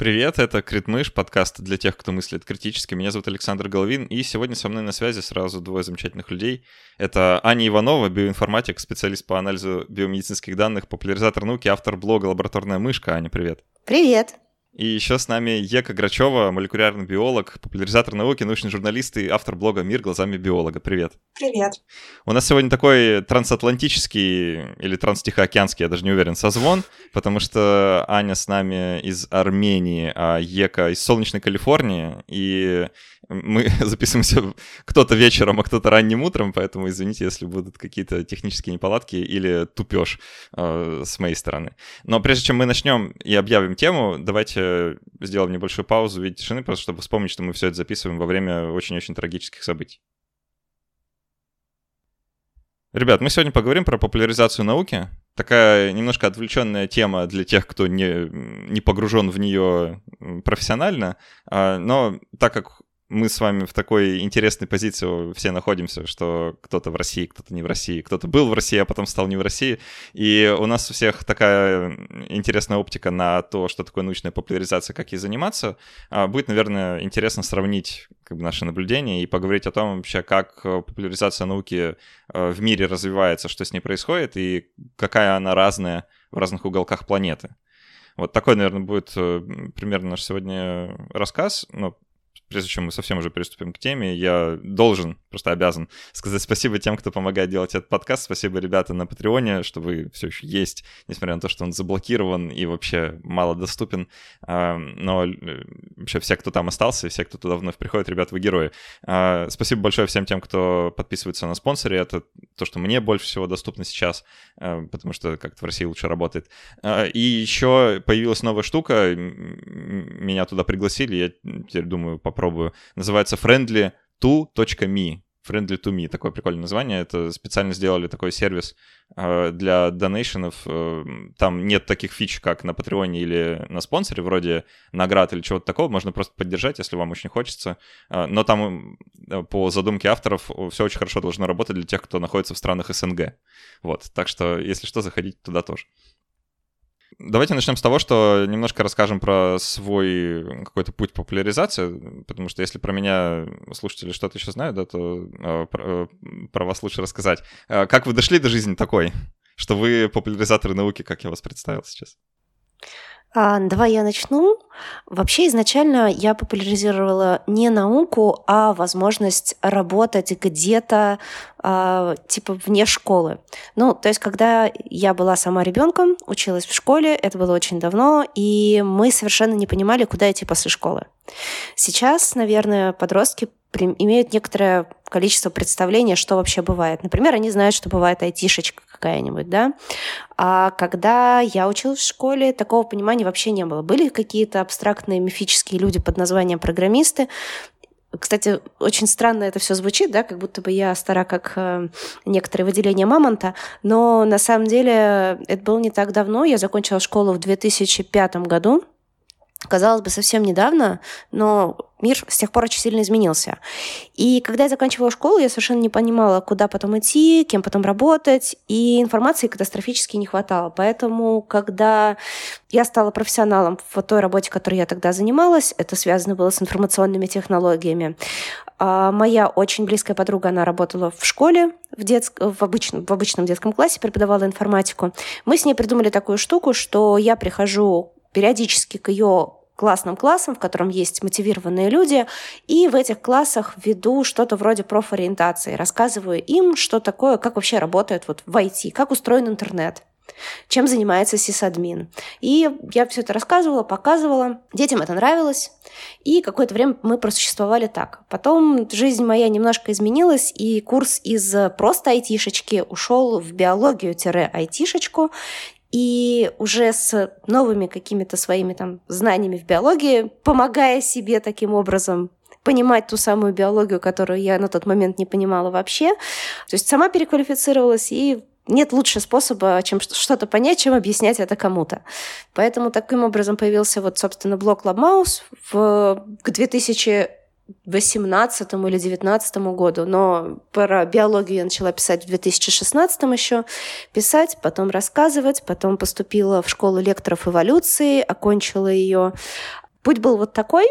Привет, это Критмыш, подкаст для тех, кто мыслит критически. Меня зовут Александр Головин, и сегодня со мной на связи сразу двое замечательных людей. Это Аня Иванова, биоинформатик, специалист по анализу биомедицинских данных, популяризатор науки, автор блога «Лабораторная мышка». Аня, привет. Привет. И еще с нами Ека Грачева, молекулярный биолог, популяризатор науки, научный журналист и автор блога «Мир глазами биолога». Привет. Привет. У нас сегодня такой трансатлантический или транстихоокеанский, я даже не уверен, созвон, потому что Аня с нами из Армении, а Ека из солнечной Калифорнии, и мы записываемся кто-то вечером, а кто-то ранним утром, поэтому извините, если будут какие-то технические неполадки или тупеж э, с моей стороны. Но прежде чем мы начнем и объявим тему, давайте сделаем небольшую паузу в виде тишины, просто чтобы вспомнить, что мы все это записываем во время очень-очень трагических событий. Ребят, мы сегодня поговорим про популяризацию науки. Такая немножко отвлеченная тема для тех, кто не, не погружен в нее профессионально. А, но так как мы с вами в такой интересной позиции все находимся, что кто-то в России, кто-то не в России, кто-то был в России, а потом стал не в России. И у нас у всех такая интересная оптика на то, что такое научная популяризация, как ей заниматься. А, будет, наверное, интересно сравнить как бы, наши наблюдения и поговорить о том вообще, как популяризация науки э, в мире развивается, что с ней происходит и какая она разная в разных уголках планеты. Вот такой, наверное, будет э, примерно наш сегодня рассказ. Но прежде чем мы совсем уже приступим к теме, я должен, просто обязан сказать спасибо тем, кто помогает делать этот подкаст. Спасибо, ребята, на Патреоне, что вы все еще есть, несмотря на то, что он заблокирован и вообще мало доступен. А, но э, вообще все, кто там остался, все, кто туда вновь приходит, ребята, вы герои. А, спасибо большое всем тем, кто подписывается на спонсоре. Это то, что мне больше всего доступно сейчас, а, потому что как-то в России лучше работает. И еще появилась новая штука. Меня туда пригласили. Я теперь думаю, попробую попробую. Называется friendly2.me. Friendly to Me, такое прикольное название. Это специально сделали такой сервис э, для донейшенов. Э, там нет таких фич, как на Патреоне или на спонсоре, вроде наград или чего-то такого. Можно просто поддержать, если вам очень хочется. Э, но там э, по задумке авторов все очень хорошо должно работать для тех, кто находится в странах СНГ. Вот, так что, если что, заходите туда тоже. Давайте начнем с того, что немножко расскажем про свой какой-то путь популяризации, потому что если про меня слушатели что-то еще знают, да, то э, про, э, про вас лучше рассказать. Э, как вы дошли до жизни такой, что вы популяризаторы науки, как я вас представил сейчас? А, давай я начну. Вообще изначально я популяризировала не науку, а возможность работать где-то э, типа вне школы. Ну, то есть, когда я была сама ребенком, училась в школе, это было очень давно, и мы совершенно не понимали, куда идти после школы. Сейчас, наверное, подростки имеют некоторое количество представления, что вообще бывает. Например, они знают, что бывает айтишечка какая-нибудь, да. А когда я училась в школе, такого понимания вообще не было. Были какие-то абстрактные мифические люди под названием программисты, кстати, очень странно это все звучит, да, как будто бы я стара, как э, некоторые выделения мамонта, но на самом деле это было не так давно. Я закончила школу в 2005 году, казалось бы, совсем недавно, но мир с тех пор очень сильно изменился. И когда я заканчивала школу, я совершенно не понимала, куда потом идти, кем потом работать, и информации катастрофически не хватало. Поэтому, когда я стала профессионалом в той работе, которой я тогда занималась, это связано было с информационными технологиями, а моя очень близкая подруга, она работала в школе, в, детск... в, обычном, в обычном детском классе, преподавала информатику. Мы с ней придумали такую штуку, что я прихожу периодически к ее классным классам, в котором есть мотивированные люди, и в этих классах веду что-то вроде профориентации, рассказываю им, что такое, как вообще работает вот в IT, как устроен интернет, чем занимается сисадмин. И я все это рассказывала, показывала. Детям это нравилось. И какое-то время мы просуществовали так. Потом жизнь моя немножко изменилась, и курс из просто айтишечки ушел в биологию-айтишечку. И уже с новыми какими-то своими там знаниями в биологии, помогая себе таким образом понимать ту самую биологию, которую я на тот момент не понимала вообще. То есть сама переквалифицировалась и нет лучше способа, чем что-то понять, чем объяснять это кому-то. Поэтому таким образом появился вот, собственно, блок LabMouse в, к 2000 18 или 19 году, но про биологию я начала писать в 2016 еще, писать, потом рассказывать, потом поступила в школу лекторов эволюции, окончила ее, Путь был вот такой.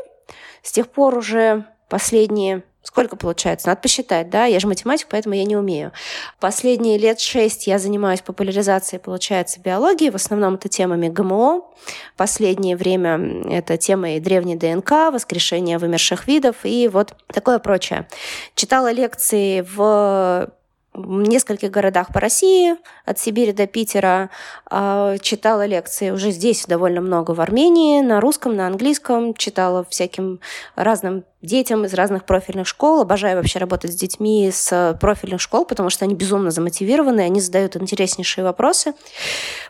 С тех пор уже последние Сколько получается? Надо посчитать, да? Я же математик, поэтому я не умею. Последние лет шесть я занимаюсь популяризацией, получается, биологии. В основном это темами ГМО. Последнее время это темой древней ДНК, воскрешения вымерших видов и вот такое прочее. Читала лекции в в нескольких городах по России, от Сибири до Питера. А, читала лекции уже здесь довольно много в Армении, на русском, на английском. Читала всяким разным детям из разных профильных школ. Обожаю вообще работать с детьми с профильных школ, потому что они безумно замотивированы, они задают интереснейшие вопросы.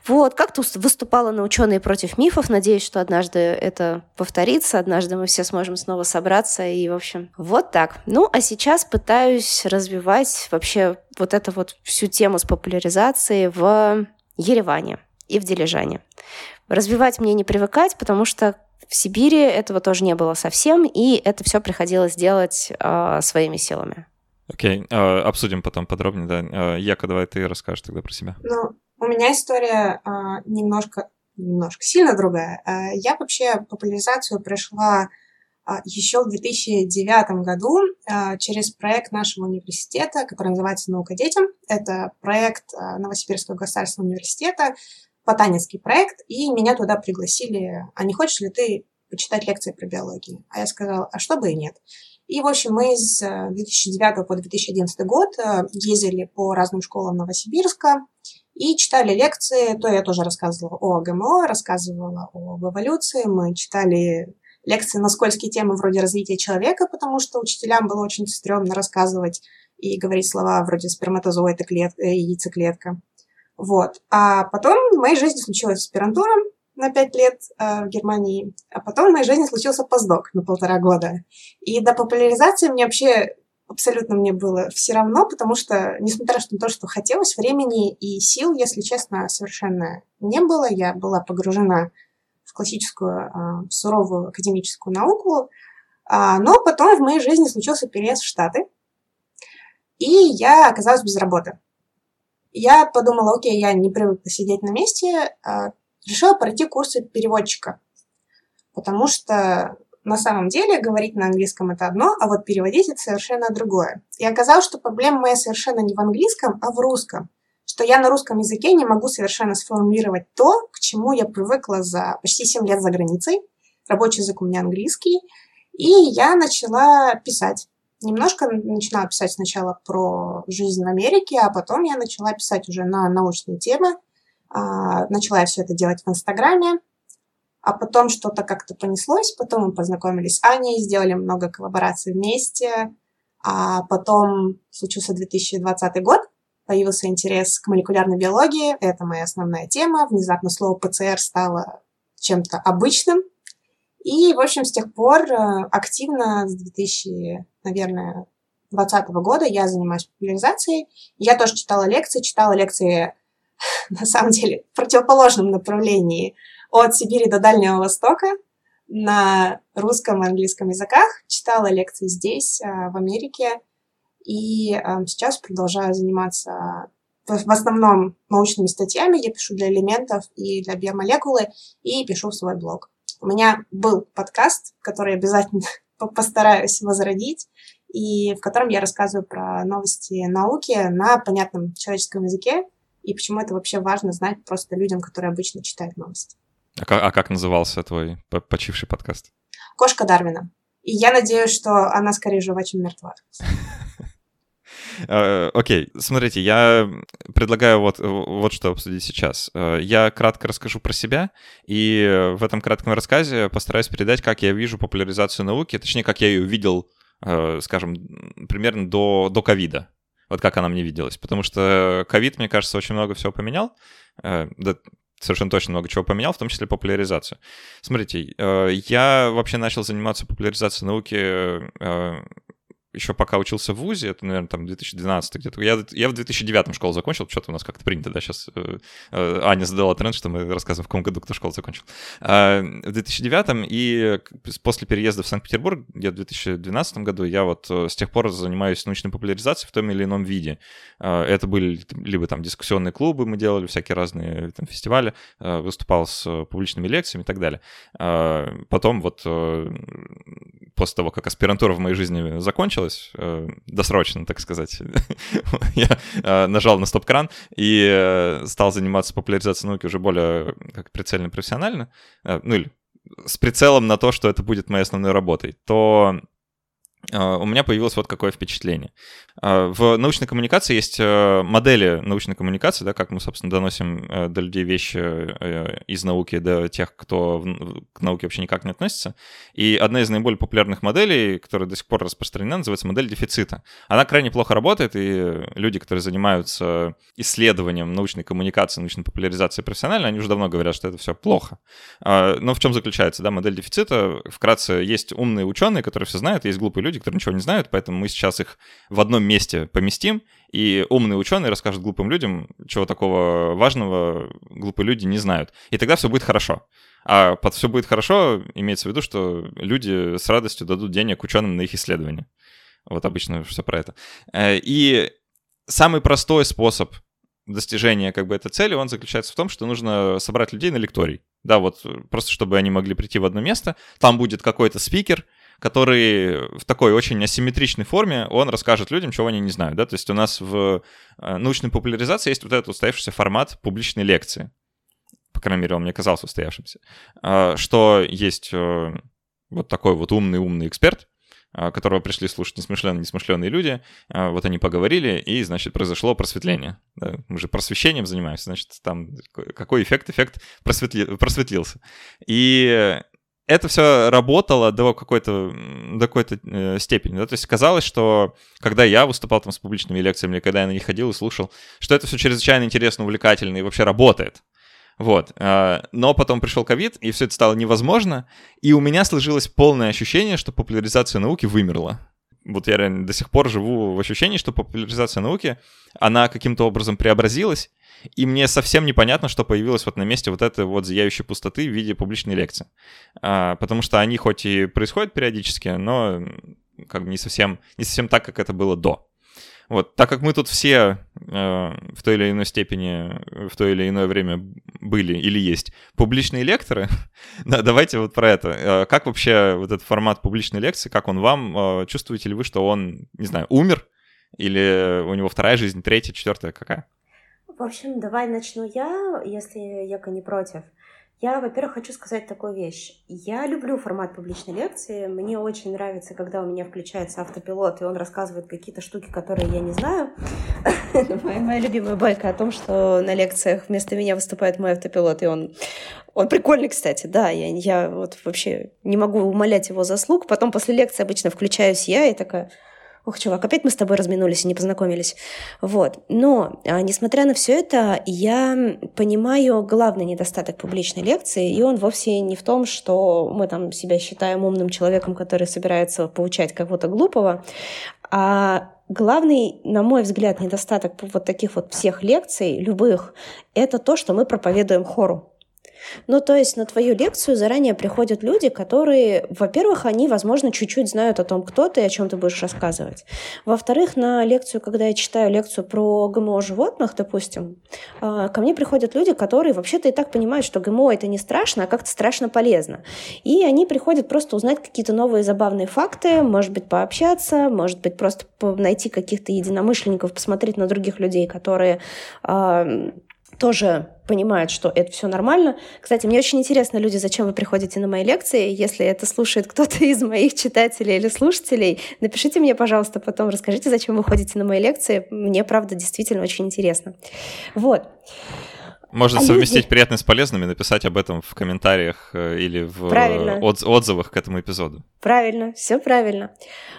Вот, как-то выступала на «Ученые против мифов». Надеюсь, что однажды это повторится, однажды мы все сможем снова собраться. И, в общем, вот так. Ну, а сейчас пытаюсь развивать вообще вот эту вот всю тему с популяризацией в Ереване и в Дилижане. Развивать мне не привыкать, потому что в Сибири этого тоже не было совсем, и это все приходилось делать э, своими силами. Окей, okay. uh, обсудим потом подробнее, да. Uh, Яка, давай ты расскажешь тогда про себя. Ну, у меня история uh, немножко, немножко, сильно другая. Uh, я вообще популяризацию пришла uh, еще в 2009 году uh, через проект нашего университета, который называется «Наука детям». Это проект uh, Новосибирского государственного университета, ботанинский проект, и меня туда пригласили, а не хочешь ли ты почитать лекции про биологию? А я сказала, а что бы и нет. И, в общем, мы с 2009 э, по 2011 год э, ездили по разным школам Новосибирска и читали лекции. То я тоже рассказывала о ГМО, рассказывала об эволюции. Мы читали лекции на скользкие темы вроде развития человека, потому что учителям было очень стрёмно рассказывать и говорить слова вроде сперматозоид и клет... Э, яйцеклетка. Вот. А потом в моей жизни случилась аспирантура на пять лет э, в Германии, а потом в моей жизни случился постдок на полтора года. И до популяризации мне вообще абсолютно мне было все равно, потому что, несмотря на то, что хотелось, времени и сил, если честно, совершенно не было. Я была погружена в классическую э, суровую академическую науку. А, но потом в моей жизни случился переезд в Штаты, и я оказалась без работы. Я подумала, окей, я не привыкла сидеть на месте, а решила пройти курсы переводчика. Потому что на самом деле говорить на английском это одно, а вот переводить это совершенно другое. И оказалось, что проблема моя совершенно не в английском, а в русском. Что я на русском языке не могу совершенно сформулировать то, к чему я привыкла за почти 7 лет за границей. Рабочий язык у меня английский. И я начала писать немножко начинала писать сначала про жизнь в Америке, а потом я начала писать уже на научные темы. А, начала я все это делать в Инстаграме, а потом что-то как-то понеслось, потом мы познакомились с Аней, сделали много коллабораций вместе, а потом случился 2020 год, появился интерес к молекулярной биологии, это моя основная тема, внезапно слово ПЦР стало чем-то обычным, и, в общем, с тех пор э, активно с 2000, наверное, 2020 года я занимаюсь популяризацией. Я тоже читала лекции, читала лекции, на самом деле, в противоположном направлении от Сибири до Дальнего Востока на русском и английском языках. Читала лекции здесь, э, в Америке. И э, сейчас продолжаю заниматься в основном научными статьями. Я пишу для элементов и для биомолекулы, и пишу в свой блог. У меня был подкаст, который обязательно постараюсь возродить, и в котором я рассказываю про новости науки на понятном человеческом языке, и почему это вообще важно знать просто людям, которые обычно читают новости. А как, а как назывался твой почивший подкаст? «Кошка Дарвина». И я надеюсь, что она скорее жива, чем мертва. Э, окей, смотрите, я предлагаю вот, вот что обсудить сейчас. Э, я кратко расскажу про себя, и в этом кратком рассказе постараюсь передать, как я вижу популяризацию науки, точнее, как я ее видел, э, скажем, примерно до, до ковида. Вот как она мне виделась. Потому что ковид, мне кажется, очень много всего поменял. Да, совершенно точно много чего поменял, в том числе популяризацию. Смотрите, я вообще начал заниматься популяризацией науки еще пока учился в ВУЗе, это, наверное, там 2012 где-то. Я, я в 2009 школу закончил, что-то у нас как-то принято, да, сейчас э, э, Аня задала тренд, что мы рассказываем, в каком году кто школу закончил. Э, в 2009 и после переезда в Санкт-Петербург, где-то в 2012 году, я вот э, с тех пор занимаюсь научной популяризацией в том или ином виде. Э, это были либо там дискуссионные клубы, мы делали всякие разные там, фестивали, э, выступал с публичными лекциями и так далее. Э, потом вот э, после того, как аспирантура в моей жизни закончилась, э, досрочно, так сказать, я э, нажал на стоп-кран и э, стал заниматься популяризацией науки уже более как прицельно профессионально, ну или с прицелом на то, что это будет моей основной работой, то у меня появилось вот какое впечатление. А, в научной коммуникации есть э, модели научной коммуникации, да, как мы, собственно, доносим э, до людей вещи э, из науки до тех, кто к науке вообще никак не относится. И одна из наиболее популярных моделей, которая до сих пор распространена, называется модель дефицита. Она крайне плохо работает, и люди, которые занимаются исследованием научной коммуникации, научной популяризации профессионально, они уже давно говорят, что это все плохо. А, но в чем заключается, да, модель дефицита? Вкратце, есть умные ученые, которые все знают, есть глупые люди, которые ничего не знают, поэтому мы сейчас их в одном месте поместим, и умные ученые расскажут глупым людям, чего такого важного глупые люди не знают. И тогда все будет хорошо. А под все будет хорошо имеется в виду, что люди с радостью дадут денег ученым на их исследования. Вот обычно все про это. Э, и самый простой способ достижения как бы этой цели, он заключается в том, что нужно собрать людей на лекторий. Да, вот просто чтобы они могли прийти в одно место, там будет какой-то спикер, который в такой очень асимметричной форме, он расскажет людям, чего они не знают, да, то есть у нас в э, научной популяризации есть вот этот устоявшийся формат публичной лекции, по крайней мере, он мне казался устоявшимся, а, что есть э, вот такой вот умный-умный эксперт, а, которого пришли слушать несмышленные, несмышленные люди, а, вот они поговорили, и, значит, произошло просветление. Да? Мы же просвещением занимаемся, значит, там какой эффект? Эффект просветли... просветлился. И это все работало до какой-то, до какой-то э, степени. Да? То есть казалось, что когда я выступал там с публичными лекциями, или когда я на них ходил и слушал, что это все чрезвычайно интересно, увлекательно и вообще работает. Вот. Э, но потом пришел ковид, и все это стало невозможно, и у меня сложилось полное ощущение, что популяризация науки вымерла. Вот я реально до сих пор живу в ощущении, что популяризация науки, она каким-то образом преобразилась, и мне совсем непонятно, что появилось вот на месте вот этой вот зияющей пустоты в виде публичной лекции. А, потому что они хоть и происходят периодически, но как бы не совсем, не совсем так, как это было до. Вот, так как мы тут все э, в той или иной степени, в то или иное время были или есть публичные лекторы, да, давайте вот про это. Э, как вообще вот этот формат публичной лекции, как он вам? Э, чувствуете ли вы, что он, не знаю, умер? Или у него вторая жизнь, третья, четвертая, какая? В общем, давай начну я, если Яка не против. Я, во-первых, хочу сказать такую вещь. Я люблю формат публичной лекции. Мне очень нравится, когда у меня включается автопилот, и он рассказывает какие-то штуки, которые я не знаю. моя, любимая байка о том, что на лекциях вместо меня выступает мой автопилот, и он, он прикольный, кстати, да. Я, я вот вообще не могу умолять его заслуг. Потом после лекции обычно включаюсь я и такая Ох, чувак, опять мы с тобой разминулись и не познакомились. Вот. Но, а, несмотря на все это, я понимаю главный недостаток публичной лекции, и он вовсе не в том, что мы там себя считаем умным человеком, который собирается поучать кого-то глупого, а главный, на мой взгляд, недостаток вот таких вот всех лекций, любых, это то, что мы проповедуем хору. Ну, то есть на твою лекцию заранее приходят люди, которые, во-первых, они, возможно, чуть-чуть знают о том, кто ты и о чем ты будешь рассказывать. Во-вторых, на лекцию, когда я читаю лекцию про ГМО животных, допустим, а, ко мне приходят люди, которые вообще-то и так понимают, что ГМО это не страшно, а как-то страшно полезно. И они приходят просто узнать какие-то новые забавные факты, может быть, пообщаться, может быть, просто найти каких-то единомышленников, посмотреть на других людей, которые тоже понимают, что это все нормально. Кстати, мне очень интересно, люди, зачем вы приходите на мои лекции. Если это слушает кто-то из моих читателей или слушателей, напишите мне, пожалуйста, потом, расскажите, зачем вы ходите на мои лекции. Мне, правда, действительно очень интересно. Вот. Можно а совместить люди... приятное с полезным и написать об этом в комментариях э, или в правильно. отзывах к этому эпизоду. Правильно, все правильно.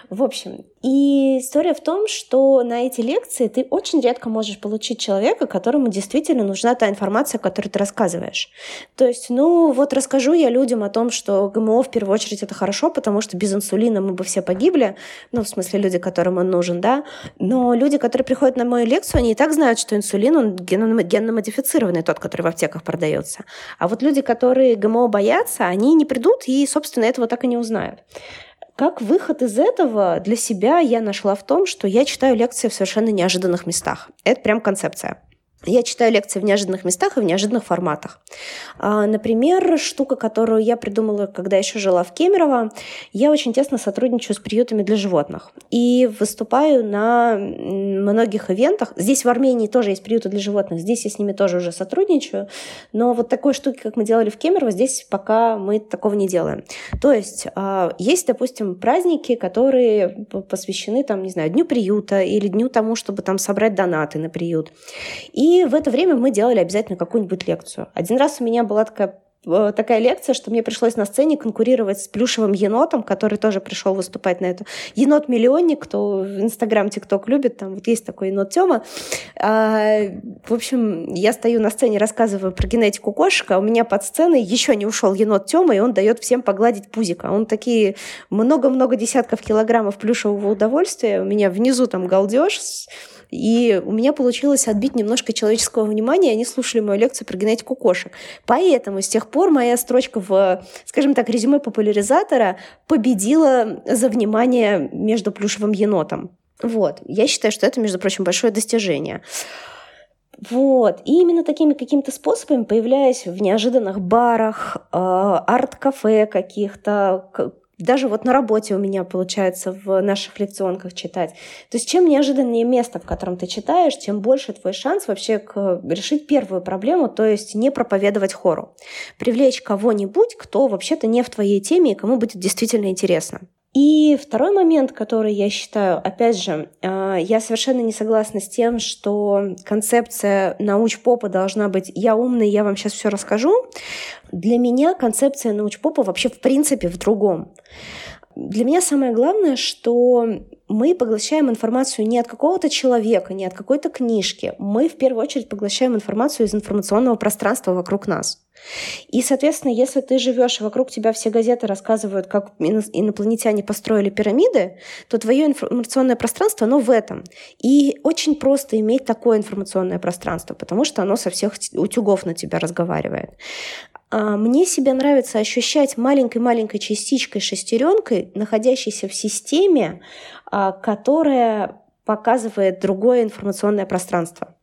В общем, И история в том, что на эти лекции ты очень редко можешь получить человека, которому действительно нужна та информация, о которой ты рассказываешь. То есть, ну вот расскажу я людям о том, что ГМО в первую очередь это хорошо, потому что без инсулина мы бы все погибли, ну в смысле люди, которым он нужен, да, но люди, которые приходят на мою лекцию, они и так знают, что инсулин, он генно-модифицированный, тот, который в аптеках продается. А вот люди, которые ГМО боятся, они не придут и, собственно, этого так и не узнают. Как выход из этого для себя я нашла в том, что я читаю лекции в совершенно неожиданных местах. Это прям концепция. Я читаю лекции в неожиданных местах и в неожиданных форматах. А, например, штука, которую я придумала, когда еще жила в Кемерово, я очень тесно сотрудничаю с приютами для животных и выступаю на многих ивентах. Здесь в Армении тоже есть приюты для животных, здесь я с ними тоже уже сотрудничаю, но вот такой штуки, как мы делали в Кемерово, здесь пока мы такого не делаем. То есть а, есть, допустим, праздники, которые посвящены, там, не знаю, Дню приюта или Дню тому, чтобы там собрать донаты на приют. И и в это время мы делали обязательно какую-нибудь лекцию. Один раз у меня была такая Э, такая лекция, что мне пришлось на сцене конкурировать с плюшевым енотом, который тоже пришел выступать на эту. Енот-миллионник, кто Инстаграм, ТикТок любит, там вот есть такой енот Тёма. А, в общем, я стою на сцене, рассказываю про генетику кошек, а у меня под сценой еще не ушел енот Тёма, и он дает всем погладить пузика. Он такие много-много десятков килограммов плюшевого удовольствия. У меня внизу там галдеж, и у меня получилось отбить немножко человеческого внимания, они слушали мою лекцию про генетику кошек. Поэтому с тех пор моя строчка в, скажем так, резюме популяризатора победила за внимание между плюшевым енотом. Вот. Я считаю, что это, между прочим, большое достижение. Вот. И именно такими какими-то способами, появляясь в неожиданных барах, э, арт-кафе каких-то, даже вот на работе у меня получается в наших лекционках читать. То есть чем неожиданнее место, в котором ты читаешь, тем больше твой шанс вообще к, решить первую проблему, то есть не проповедовать хору. Привлечь кого-нибудь, кто вообще-то не в твоей теме и кому будет действительно интересно. И второй момент, который я считаю, опять же, а, я совершенно не согласна с тем, что концепция научпопа должна быть «я умный, я вам сейчас все расскажу». Для меня концепция научпопа вообще в принципе в другом. Для меня самое главное, что мы поглощаем информацию не от какого-то человека, не от какой-то книжки. Мы в первую очередь поглощаем информацию из информационного пространства вокруг нас. И, соответственно, если ты живешь, вокруг тебя все газеты рассказывают, как инопланетяне построили пирамиды, то твое информационное пространство, оно в этом. И очень просто иметь такое информационное пространство, потому что оно со всех утюгов на тебя разговаривает. А, мне себя нравится ощущать маленькой-маленькой частичкой, шестеренкой, находящейся в системе, а, которая показывает другое информационное пространство.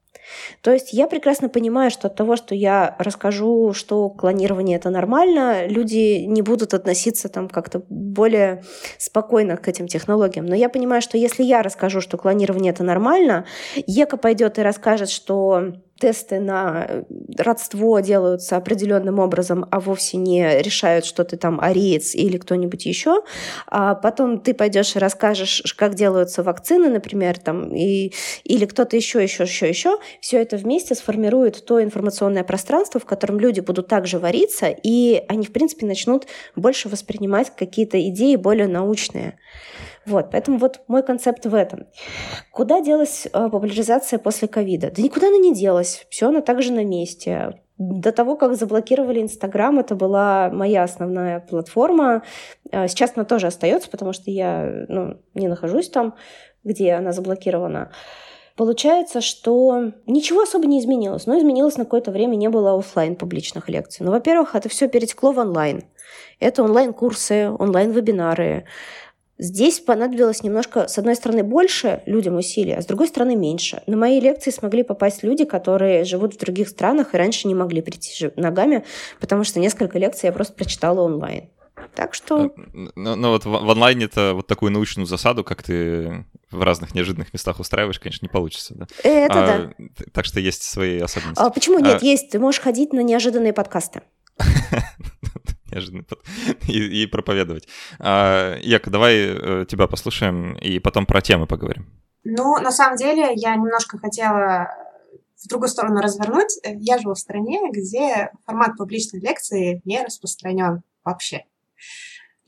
То есть я прекрасно понимаю, что от того, что я расскажу, что клонирование это нормально, люди не будут относиться там как-то более спокойно к этим технологиям. Но я понимаю, что если я расскажу, что клонирование это нормально, Ека пойдет и расскажет, что тесты на родство делаются определенным образом, а вовсе не решают, что ты там ариец или кто-нибудь еще. А потом ты пойдешь и расскажешь, как делаются вакцины, например, там, и, или кто-то еще, еще, еще, еще. Все это вместе сформирует то информационное пространство, в котором люди будут также вариться, и они, в принципе, начнут больше воспринимать какие-то идеи более научные. Вот, поэтому вот мой концепт в этом. Куда делась э, популяризация после ковида? Да никуда она не делась. Все она также на месте. До того, как заблокировали Инстаграм, это была моя основная платформа. Э, сейчас она тоже остается, потому что я ну, не нахожусь там, где она заблокирована. Получается, что ничего особо не изменилось, но изменилось на какое-то время, не было офлайн публичных лекций. Ну, во-первых, это все перетекло в онлайн. Это онлайн-курсы, онлайн-вебинары, Здесь понадобилось немножко, с одной стороны, больше людям усилий, а с другой стороны, меньше. На мои лекции смогли попасть люди, которые живут в других странах и раньше не могли прийти ногами, потому что несколько лекций я просто прочитала онлайн. Так что... Ну, ну, ну вот в, в онлайне-то вот такую научную засаду, как ты в разных неожиданных местах устраиваешь, конечно, не получится, да? Это а, да. Так что есть свои особенности. А почему нет? А... Есть. Ты можешь ходить на неожиданные подкасты. неожиданно и, и проповедовать. А, Яка, давай э, тебя послушаем и потом про темы поговорим. Ну, на самом деле, я немножко хотела в другую сторону развернуть. Я живу в стране, где формат публичной лекции не распространен вообще.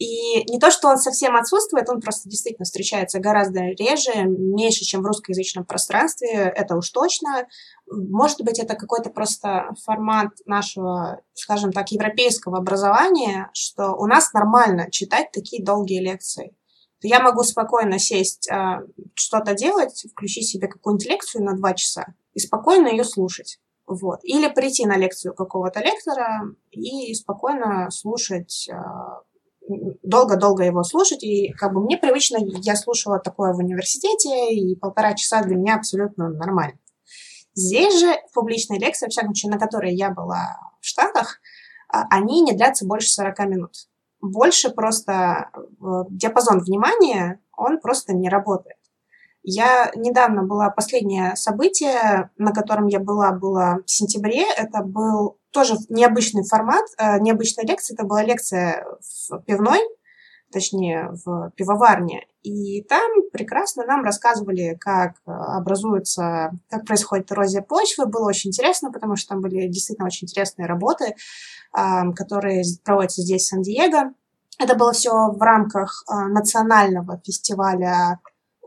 И не то, что он совсем отсутствует, он просто действительно встречается гораздо реже, меньше, чем в русскоязычном пространстве, это уж точно. Может быть, это какой-то просто формат нашего, скажем так, европейского образования, что у нас нормально читать такие долгие лекции. Я могу спокойно сесть, а, что-то делать, включить себе какую-нибудь лекцию на два часа и спокойно ее слушать. Вот. Или прийти на лекцию какого-то лектора и спокойно слушать а, долго-долго его слушать, и как бы мне привычно, я слушала такое в университете, и полтора часа для меня абсолютно нормально. Здесь же публичные лекции, во всяком случае, на которые я была в Штатах, а, они не длятся больше 40 минут. Больше просто э, диапазон внимания, он просто не работает. Я недавно была, последнее событие, на котором я была, было в сентябре. Это был тоже необычный формат, э, необычная лекция. Это была лекция в пивной, точнее, в пивоварне. И там прекрасно нам рассказывали, как образуется, как происходит эрозия почвы. Было очень интересно, потому что там были действительно очень интересные работы, которые проводятся здесь, в Сан-Диего. Это было все в рамках э, национального фестиваля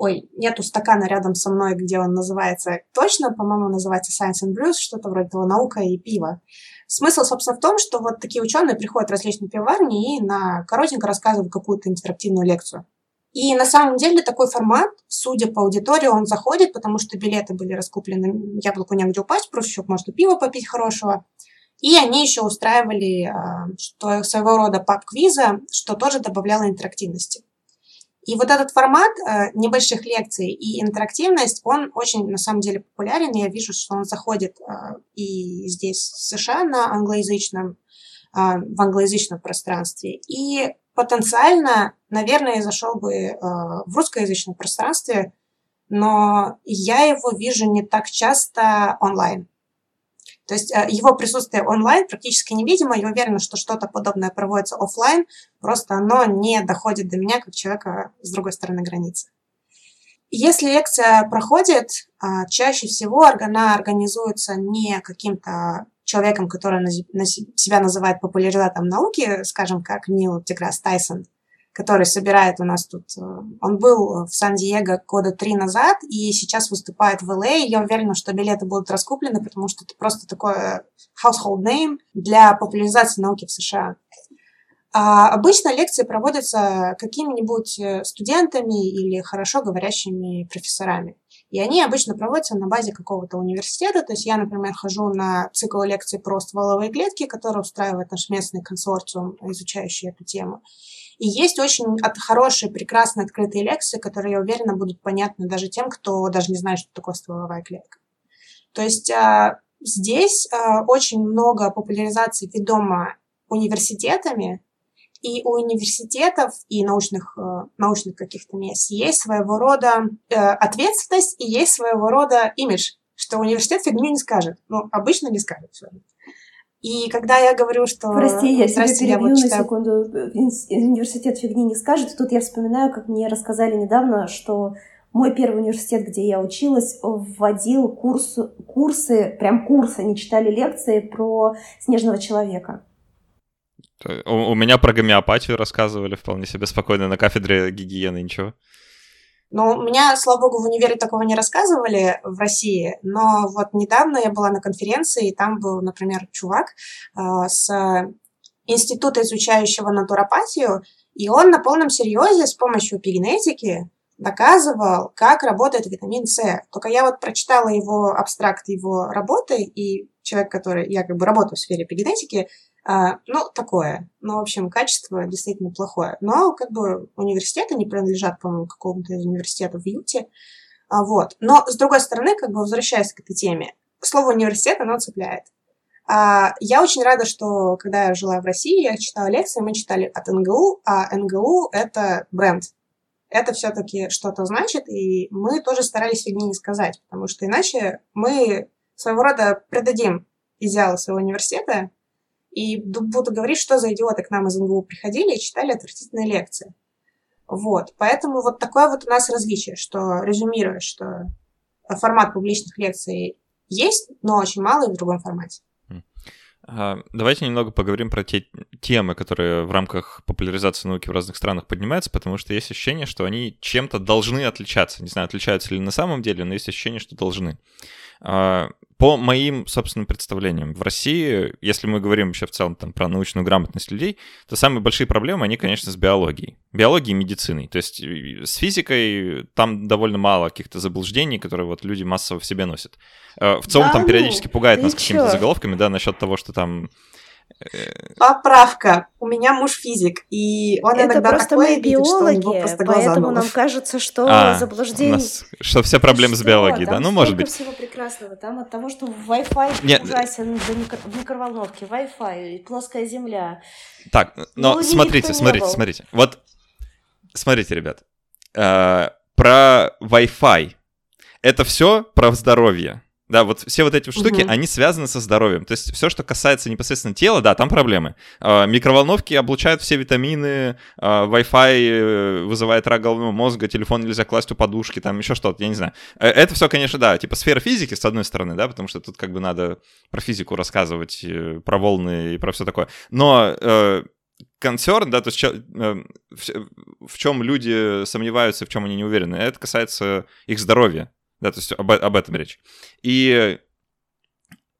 Ой, нету стакана рядом со мной, где он называется точно, по-моему, называется Science and Brews, что-то вроде того, наука и пиво. Смысл, собственно, в том, что вот такие ученые приходят в различные пивоварни и на коротенько рассказывают какую-то интерактивную лекцию. И на самом деле такой формат, судя по аудитории, он заходит, потому что билеты были раскуплены, яблоку негде упасть, просто еще можно пиво попить хорошего. И они еще устраивали а, что, своего рода паб-квиза, что тоже добавляло интерактивности. И вот этот формат э, небольших лекций и интерактивность, он очень, на самом деле, популярен. Я вижу, что он заходит э, и здесь, в США, на англоязычном, э, в англоязычном пространстве. И потенциально, наверное, зашел бы э, в русскоязычном пространстве, но я его вижу не так часто онлайн. То есть э, его присутствие онлайн практически невидимо. Я уверена, что что-то подобное проводится офлайн, просто оно не доходит до меня как человека с другой стороны границы. Если лекция проходит, а, чаще всего она организуется не каким-то человеком, который себя называет популяризатором науки, скажем, как Нил Деграсс Тайсон, который собирает у нас тут... Э, он был в Сан-Диего года три назад и сейчас выступает в ЛА. Я уверена, что билеты будут раскуплены, потому что это просто такое household name для популяризации науки в США. А обычно лекции проводятся какими-нибудь э, студентами или хорошо говорящими профессорами. И они обычно проводятся на базе какого-то университета. То есть я, например, хожу на цикл лекций про стволовые клетки, который устраивает наш местный консорциум, изучающий эту тему. И есть очень от хорошие, прекрасные открытые лекции, которые, я уверена, будут понятны даже тем, кто даже не знает, что такое стволовая клетка. То есть а, здесь а, очень много популяризации ведомо университетами, и у университетов и научных, э, научных каких-то мест есть своего рода э, ответственность и есть своего рода имидж, что университет фигню не скажет. Ну, обычно не скажет все. И когда я говорю, что... Прости, я себя перебью я вот читаю... на секунду. Университет фигни не скажет. Тут я вспоминаю, как мне рассказали недавно, что мой первый университет, где я училась, вводил курс, курсы, прям курсы, они читали лекции про снежного человека. У, у меня про гомеопатию рассказывали вполне себе спокойно на кафедре гигиены, ничего. Ну, меня, слава богу, в универе такого не рассказывали в России, но вот недавно я была на конференции, и там был, например, чувак э, с института, изучающего натуропатию, и он на полном серьезе с помощью эпигенетики доказывал, как работает витамин С. Только я вот прочитала его абстракт его работы, и человек, который, я как бы работаю в сфере эпигенетики, а, ну, такое. Ну, в общем, качество действительно плохое. Но, как бы, университеты не принадлежат, по-моему, какому-то из университетов в Юте. А, вот. Но, с другой стороны, как бы, возвращаясь к этой теме, слово университет, оно цепляет. А, я очень рада, что, когда я жила в России, я читала лекции, мы читали от НГУ, а НГУ — это бренд. Это все-таки что-то значит, и мы тоже старались фигни не сказать, потому что иначе мы своего рода предадим идеалы своего университета, и буду говорить, что за идиоты к нам из МГУ приходили и читали отвратительные лекции. Вот, поэтому вот такое вот у нас различие, что, резюмируя, что формат публичных лекций есть, но очень мало и в другом формате. А, давайте немного поговорим про те темы, которые в рамках популяризации науки в разных странах поднимаются, потому что есть ощущение, что они чем-то должны отличаться. Не знаю, отличаются ли на самом деле, но есть ощущение, что должны. По моим собственным представлениям, в России, если мы говорим вообще в целом там, про научную грамотность людей, то самые большие проблемы, они, конечно, с биологией. Биологией и медициной. То есть с физикой там довольно мало каких-то заблуждений, которые вот люди массово в себе носят. А, в целом да, там ну, периодически пугает нас какими-то заголовками, да, насчет того, что там Э, Поправка. У меня муж физик, и он это иногда просто такое мы биологи, видит, просто поэтому нам кажется, что а, заблуждение... Нас, что все проблемы что? с биологией, там да? Ну, может быть. всего прекрасного. Там от того, что Wi-Fi Нет. ужасен в микроволновке, Wi-Fi, плоская земля. Так, но ну, смотрите, смотрите, смотрите. Вот, смотрите, ребят. Э, про Wi-Fi. Это все про здоровье. Да, вот все вот эти штуки, угу. они связаны со здоровьем. То есть все, что касается непосредственно тела, да, там проблемы. Э, микроволновки облучают все витамины, э, Wi-Fi э, вызывает рак головного мозга, телефон нельзя класть у подушки, там еще что-то, я не знаю. Э, это все, конечно, да, типа сфера физики, с одной стороны, да, потому что тут как бы надо про физику рассказывать, э, про волны и про все такое. Но концерн, да, то есть в чем люди сомневаются, в чем они не уверены, это касается их здоровья. Да, то есть об, об этом речь. И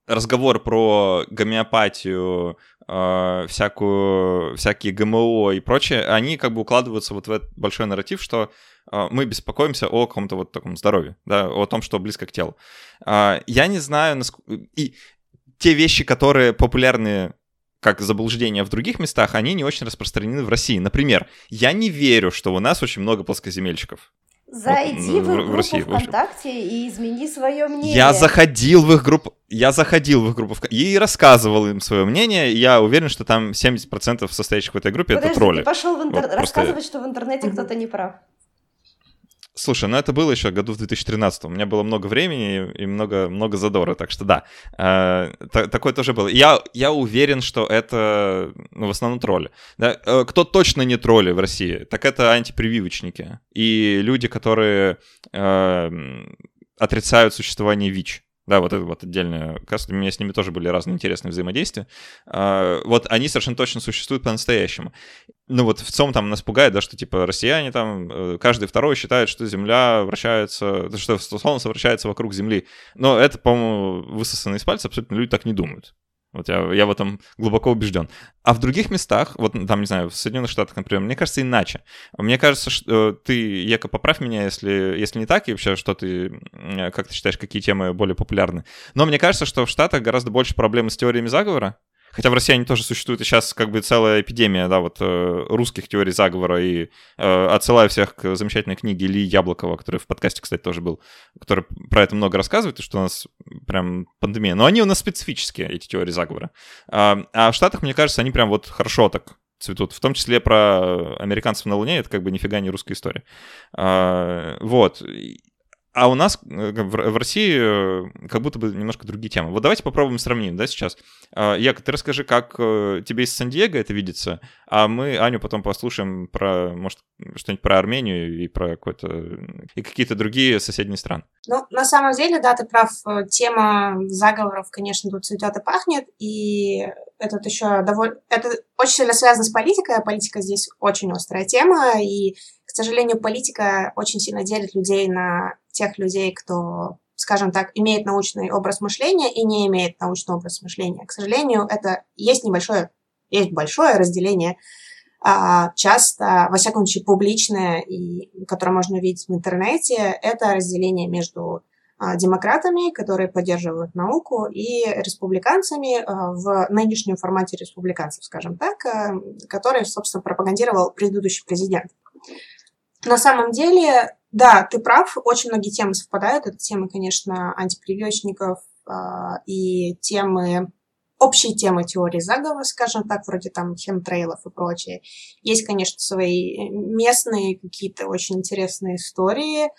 разговор про гомеопатию, э, всякую, всякие ГМО и прочее, они как бы укладываются вот в этот большой нарратив, что э, мы беспокоимся о каком-то вот таком здоровье, да, о том, что близко к телу. Э, я не знаю, насколько... И те вещи, которые популярны как заблуждения в других местах, они не очень распространены в России. Например, я не верю, что у нас очень много плоскоземельщиков. Зайди в, в их группу России, ВКонтакте и измени свое мнение. Я заходил в их группу, я заходил в их группу и рассказывал им свое мнение. Я уверен, что там 70% состоящих в этой группе Подожди, это тролли. ты пошел в интер... вот, рассказывать, просто... что в интернете кто-то не прав. Слушай, ну это было еще году в 2013. У меня было много времени и много, много задора, так что да, э, такое тоже было. Я, я уверен, что это ну, в основном тролли. Да? Э, кто точно не тролли в России, так это антипрививочники и люди, которые э, отрицают существование ВИЧ. Да, вот это вот отдельная каста. У меня с ними тоже были разные интересные взаимодействия. А, вот они совершенно точно существуют по-настоящему. Ну вот в целом там нас пугает, да, что типа россияне там, э, каждый второй считает, что Земля вращается, что Солнце вращается вокруг Земли. Но это, по-моему, высосано из пальца, абсолютно люди так не думают. Вот я, я в этом глубоко убежден. А в других местах, вот там, не знаю, в Соединенных Штатах, например, мне кажется иначе. Мне кажется, что э, ты, Ека, поправь меня, если, если не так, и вообще, что ты, как ты считаешь, какие темы более популярны. Но мне кажется, что в Штатах гораздо больше проблем с теориями заговора, Хотя в России они тоже существуют, и сейчас как бы целая эпидемия, да, вот э, русских теорий заговора, и э, отсылаю всех к замечательной книге Ильи Яблокова, который в подкасте, кстати, тоже был, который про это много рассказывает, и что у нас прям пандемия. Но они у нас специфические, эти теории заговора. А, а в Штатах, мне кажется, они прям вот хорошо так цветут. В том числе про американцев на Луне, это как бы нифига не русская история. А, вот. А у нас э, в России э, как будто бы немножко другие темы. Вот давайте попробуем сравнить, да, сейчас. А, Яка, ты расскажи, как э, тебе из Сан-Диего это видится, а мы Аню потом послушаем про, может, что-нибудь про Армению и про какой-то и какие-то другие соседние страны. Ну, на самом деле, да, ты прав. Тема заговоров, конечно, тут цветет и пахнет, и это еще довольно... Это очень сильно связано с политикой, а политика здесь очень острая тема, и, к сожалению, политика очень сильно делит людей на тех людей, кто, скажем так, имеет научный образ мышления и не имеет научный образ мышления. К сожалению, это есть небольшое, есть большое разделение, а, часто, во всяком случае, публичное, и, которое можно увидеть в интернете, это разделение между а, демократами, которые поддерживают науку, и республиканцами а, в нынешнем формате республиканцев, скажем так, который, собственно, пропагандировал предыдущий президент. На самом деле, да, ты прав, очень многие темы совпадают. Это темы, конечно, антипрививочников э, и темы, общие темы теории заговора, скажем так, вроде там хемтрейлов и прочее. Есть, конечно, свои местные какие-то очень интересные истории,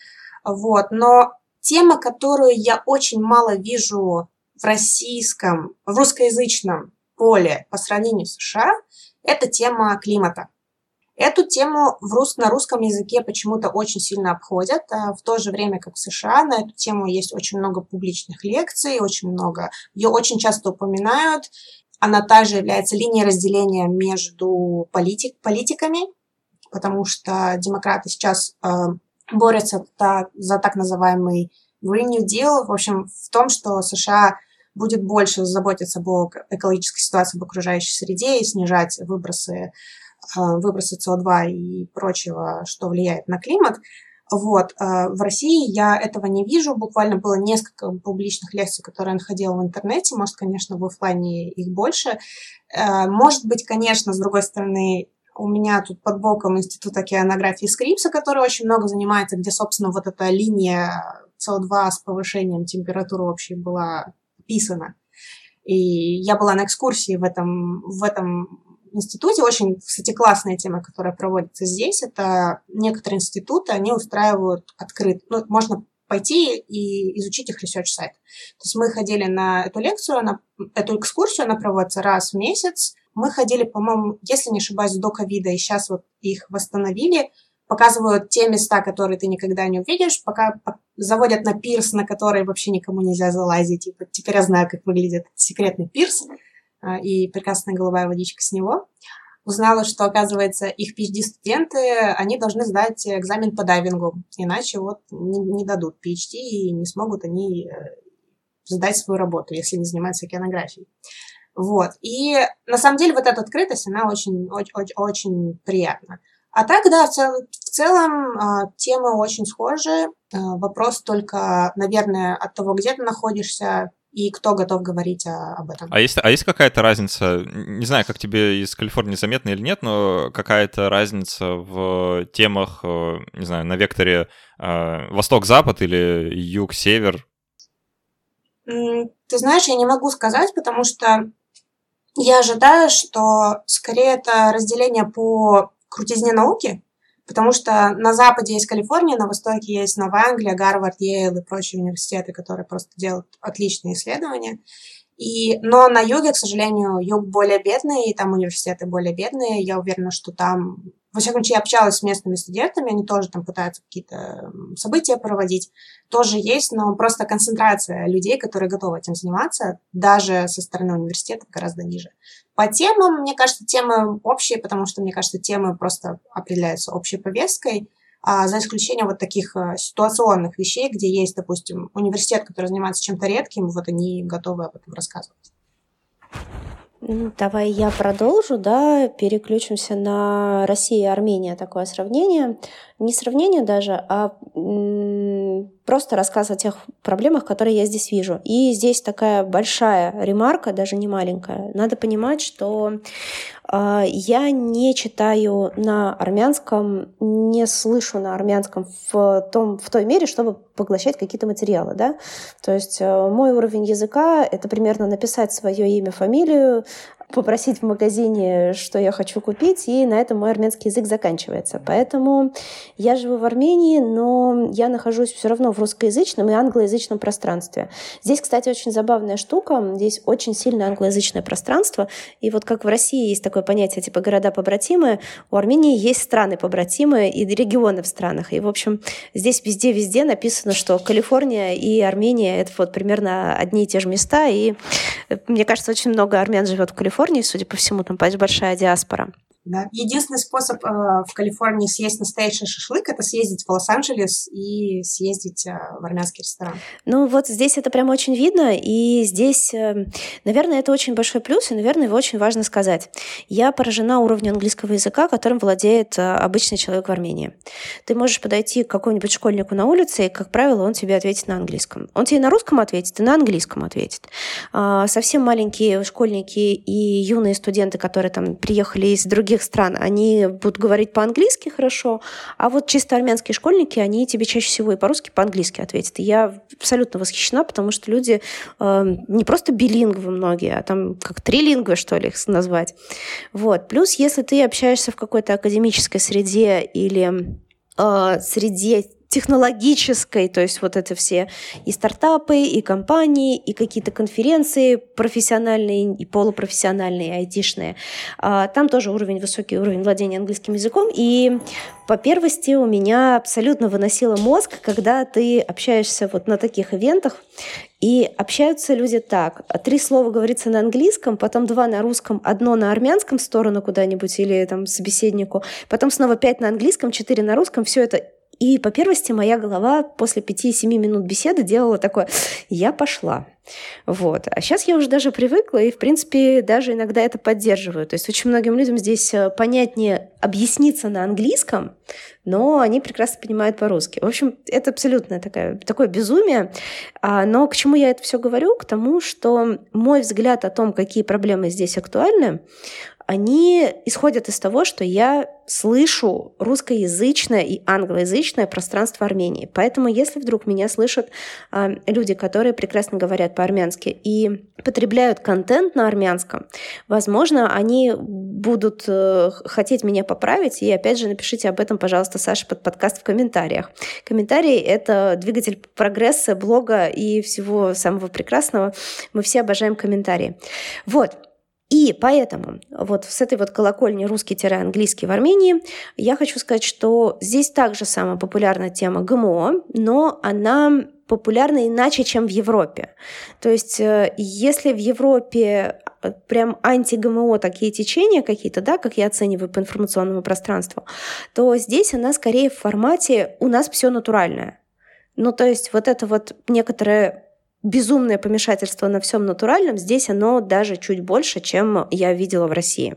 вот, но тема, которую я очень мало вижу в российском, в русскоязычном поле по сравнению с США, это тема климата. Эту тему в рус... на русском языке почему-то очень сильно обходят, а в то же время как в США на эту тему есть очень много публичных лекций, очень много, ее очень часто упоминают, она также является линией разделения между политик, политиками, потому что демократы сейчас э, борются так, за так называемый Green New Deal, в общем, в том, что США будет больше заботиться об экологической ситуации в окружающей среде и снижать выбросы, выбросы СО2 и прочего, что влияет на климат. Вот. Э, в России я этого не вижу. Буквально было несколько публичных лекций, которые я находила в интернете. Может, конечно, в офлайне их больше. Э, может быть, конечно, с другой стороны, у меня тут под боком Институт океанографии Скрипса, который очень много занимается, где, собственно, вот эта линия СО2 с повышением температуры общей была описана. И я была на экскурсии в этом, в этом институте. Очень, кстати, классная тема, которая проводится здесь. Это некоторые институты, они устраивают открыт. Ну, можно пойти и изучить их research сайт. То есть мы ходили на эту лекцию, на эту экскурсию, она проводится раз в месяц. Мы ходили, по-моему, если не ошибаюсь, до ковида, и сейчас вот их восстановили показывают те места, которые ты никогда не увидишь, пока заводят на пирс, на который вообще никому нельзя залазить. И теперь я знаю, как выглядит секретный пирс и прекрасная голубая водичка с него. Узнала, что, оказывается, их PhD-студенты, они должны сдать экзамен по дайвингу, иначе вот не, не дадут PhD и не смогут они э, сдать свою работу, если не занимаются океанографией. Вот. И на самом деле вот эта открытость, она очень, очень, очень приятна. А так, да, в, цел, в целом а, темы очень схожи. А, вопрос только, наверное, от того, где ты находишься, и кто готов говорить о, об этом. А есть, а есть какая-то разница, не знаю, как тебе из Калифорнии заметно или нет, но какая-то разница в темах, э, не знаю, на векторе э, восток-запад или юг-север? Ты знаешь, я не могу сказать, потому что я ожидаю, что скорее это разделение по крутизне науки, потому что на Западе есть Калифорния, на Востоке есть Новая Англия, Гарвард, Йейл и прочие университеты, которые просто делают отличные исследования. И, но на юге, к сожалению, юг более бедный, и там университеты более бедные. Я уверена, что там во всяком случае, я общалась с местными студентами, они тоже там пытаются какие-то события проводить. Тоже есть, но просто концентрация людей, которые готовы этим заниматься, даже со стороны университета, гораздо ниже. По темам, мне кажется, темы общие, потому что, мне кажется, темы просто определяются общей повесткой, а за исключением вот таких э, ситуационных вещей, где есть, допустим, университет, который занимается чем-то редким, вот они готовы об этом рассказывать. Давай я продолжу, да, переключимся на Россию и Армения, такое сравнение. Не сравнение даже, а просто рассказ о тех проблемах, которые я здесь вижу. И здесь такая большая ремарка, даже не маленькая. Надо понимать, что я не читаю на армянском, не слышу на армянском в, том, в той мере, чтобы поглощать какие-то материалы. Да? То есть э, мой уровень языка — это примерно написать свое имя, фамилию, попросить в магазине, что я хочу купить, и на этом мой армянский язык заканчивается. Поэтому я живу в Армении, но я нахожусь все равно в русскоязычном и англоязычном пространстве. Здесь, кстати, очень забавная штука. Здесь очень сильное англоязычное пространство. И вот как в России есть такое понятие типа города побратимые, у Армении есть страны побратимые и регионы в странах. И, в общем, здесь везде-везде написано, что Калифорния и Армения — это вот примерно одни и те же места. И мне кажется, очень много армян живет в Калифорнии, Калифорнии, судя по всему, там большая диаспора. Да. Единственный способ э, в Калифорнии съесть настоящий шашлык это съездить в Лос-Анджелес и съездить э, в армянский ресторан. Ну вот здесь это прям очень видно, и здесь, э, наверное, это очень большой плюс, и, наверное, его очень важно сказать. Я поражена уровнем английского языка, которым владеет э, обычный человек в Армении. Ты можешь подойти к какому-нибудь школьнику на улице, и, как правило, он тебе ответит на английском. Он тебе на русском ответит, и на английском ответит. Э, совсем маленькие школьники и юные студенты, которые там приехали из других других стран, они будут говорить по-английски хорошо, а вот чисто армянские школьники, они тебе чаще всего и по-русски, и по-английски ответят. И я абсолютно восхищена, потому что люди э, не просто билингвы многие, а там как трилингвы, что ли, их назвать. Вот. Плюс, если ты общаешься в какой-то академической среде или э, среде технологической, то есть вот это все и стартапы, и компании, и какие-то конференции профессиональные и полупрофессиональные, айтишные. А, там тоже уровень, высокий уровень владения английским языком. И по первости у меня абсолютно выносило мозг, когда ты общаешься вот на таких ивентах, и общаются люди так. Три слова говорится на английском, потом два на русском, одно на армянском сторону куда-нибудь или там собеседнику, потом снова пять на английском, четыре на русском. Все это и по первости моя голова после 5-7 минут беседы делала такое «я пошла». Вот. А сейчас я уже даже привыкла и, в принципе, даже иногда это поддерживаю. То есть очень многим людям здесь э, понятнее объясниться на английском, но они прекрасно понимают по-русски. В общем, это абсолютно такое, такое безумие. А, но к чему я это все говорю? К тому, что мой взгляд о том, какие проблемы здесь актуальны, они исходят из того, что я слышу русскоязычное и англоязычное пространство Армении. Поэтому, если вдруг меня слышат э, люди, которые прекрасно говорят по-армянски и потребляют контент на армянском, возможно, они будут э, хотеть меня поправить. И опять же, напишите об этом, пожалуйста, Саша, под подкаст в комментариях. Комментарии — это двигатель прогресса, блога и всего самого прекрасного. Мы все обожаем комментарии. Вот. И поэтому вот с этой вот колокольни русский-английский в Армении я хочу сказать, что здесь также самая популярная тема ГМО, но она популярна иначе, чем в Европе. То есть э, если в Европе э, прям анти-ГМО такие течения какие-то, да, как я оцениваю по информационному пространству, то здесь она скорее в формате «у нас все натуральное». Ну, то есть вот это вот некоторое безумное помешательство на всем натуральном, здесь оно даже чуть больше, чем я видела в России.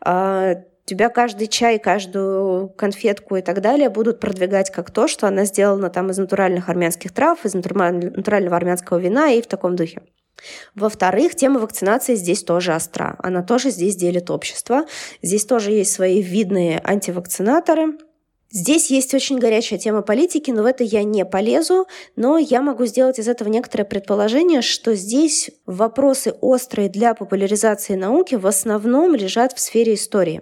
А, тебя каждый чай, каждую конфетку и так далее будут продвигать как то, что она сделана там из натуральных армянских трав, из натурального армянского вина и в таком духе. Во-вторых, тема вакцинации здесь тоже остра. Она тоже здесь делит общество. Здесь тоже есть свои видные антивакцинаторы, Здесь есть очень горячая тема политики, но в это я не полезу, но я могу сделать из этого некоторое предположение, что здесь вопросы острые для популяризации науки в основном лежат в сфере истории.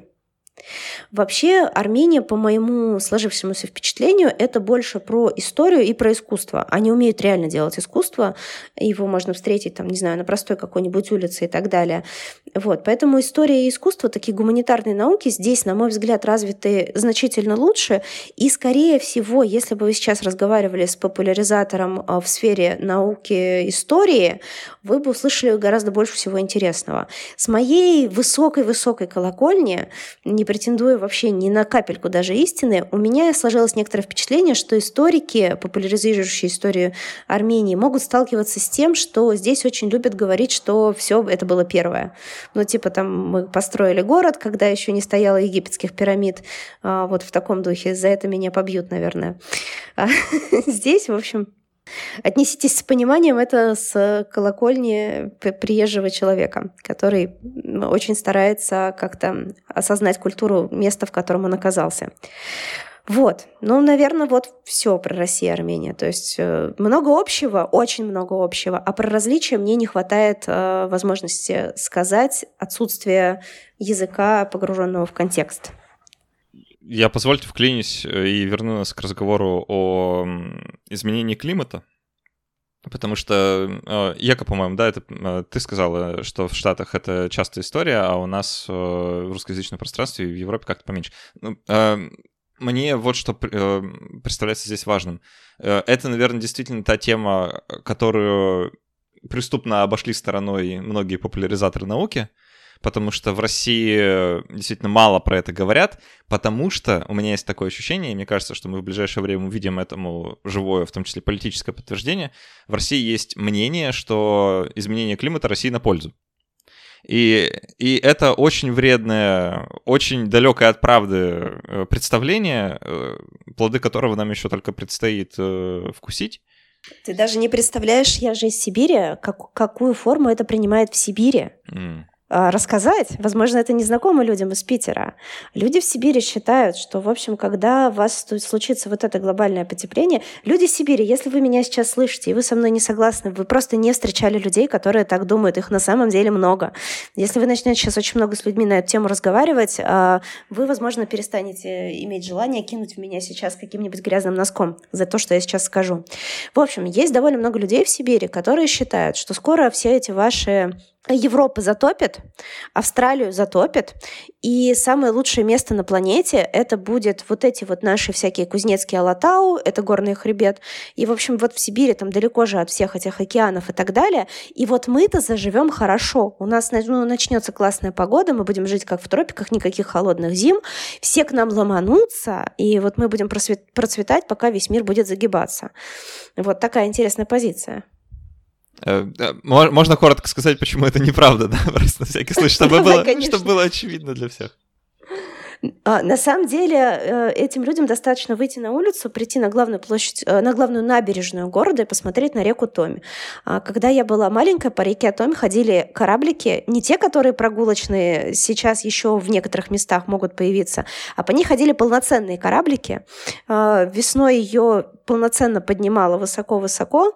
Вообще Армения, по моему сложившемуся впечатлению, это больше про историю и про искусство. Они умеют реально делать искусство, его можно встретить, там, не знаю, на простой какой-нибудь улице и так далее. Вот. Поэтому история и искусство, такие гуманитарные науки, здесь, на мой взгляд, развиты значительно лучше. И, скорее всего, если бы вы сейчас разговаривали с популяризатором а, в сфере науки истории, вы бы услышали гораздо больше всего интересного. С моей высокой-высокой колокольни, не претендуя вообще ни на капельку даже истины, у меня сложилось некоторое впечатление, что историки, популяризирующие историю Армении, могут сталкиваться с тем, что здесь очень любят говорить, что все это было первое. Ну, типа там мы построили город, когда еще не стояло египетских пирамид, а, вот в таком духе. За это меня побьют, наверное. А здесь, в общем, Отнеситесь с пониманием это с колокольни приезжего человека, который очень старается как-то осознать культуру места, в котором он оказался. Вот, ну, наверное, вот все про Россию и Армению. То есть э, много общего, очень много общего, а про различия мне не хватает э, возможности сказать отсутствие языка, погруженного в контекст. Я позвольте вклинюсь э, и верну нас к разговору о изменении климата. Потому что, э, Яко, по-моему, да, это ты сказала, что в Штатах это частая история, а у нас в русскоязычном пространстве в Европе как-то поменьше. Мне вот что представляется здесь важным. Это, наверное, действительно та тема, которую преступно обошли стороной многие популяризаторы науки — потому что в России э, действительно мало про это говорят, потому что у меня есть такое ощущение, и мне кажется, что мы в ближайшее время увидим этому живое, в том числе политическое подтверждение, в России есть мнение, что изменение климата России на пользу. И, и это очень вредное, очень далекое от правды э, представление, э, плоды которого нам еще только предстоит вкусить. Ты даже не представляешь, я же из Сибири, как, какую форму это принимает в Сибири. Mm. А, рассказать. Возможно, это не знакомо людям из Питера. Люди в Сибири считают, что, в общем, когда у вас случится вот это глобальное потепление, люди Сибири, если вы меня сейчас слышите, и вы со мной не согласны, вы просто не встречали людей, которые так думают, их на самом деле много. Если вы начнете сейчас очень много с людьми на эту тему разговаривать, а, вы, возможно, перестанете иметь желание кинуть в меня сейчас каким-нибудь грязным носком за то, что я сейчас скажу. В общем, есть довольно много людей в Сибири, которые считают, что скоро все эти ваши Европа затопит, Австралию затопит, и самое лучшее место на планете это будет вот эти вот наши всякие Кузнецкие Алатау, это горный хребет, и, в общем, вот в Сибири там далеко же от всех этих океанов и так далее, и вот мы-то заживем хорошо, у нас ну, начнется классная погода, мы будем жить как в тропиках, никаких холодных зим, все к нам ломанутся, и вот мы будем процветать, пока весь мир будет загибаться. Вот такая интересная позиция. Э, можно коротко сказать, почему это неправда, да? Просто на всякий случай, чтобы, было, чтобы было очевидно для всех. А, на самом деле э, этим людям достаточно выйти на улицу, прийти на главную площадь, э, на главную набережную города и посмотреть на реку Томи. А, когда я была маленькая, по реке Томи ходили кораблики, не те, которые прогулочные сейчас еще в некоторых местах могут появиться, а по ней ходили полноценные кораблики. А, весной ее полноценно поднимала высоко-высоко,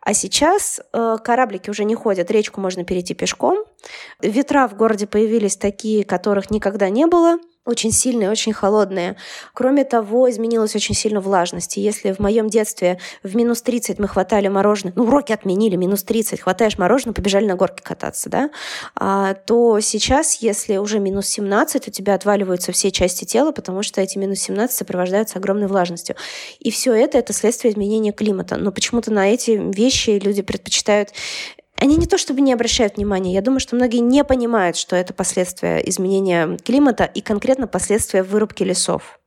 а сейчас э, кораблики уже не ходят, речку можно перейти пешком. Ветра в городе появились такие, которых никогда не было – очень сильные, очень холодные. Кроме того, изменилась очень сильно влажность. И если в моем детстве в минус 30 мы хватали мороженое, ну, уроки отменили, минус 30, хватаешь мороженое, побежали на горке кататься, да, а, то сейчас, если уже минус 17, у тебя отваливаются все части тела, потому что эти минус 17 сопровождаются огромной влажностью. И все это — это следствие изменения климата. Но почему-то на эти вещи люди предпочитают они не то чтобы не обращают внимания, я думаю, что многие не понимают, что это последствия изменения климата и конкретно последствия вырубки лесов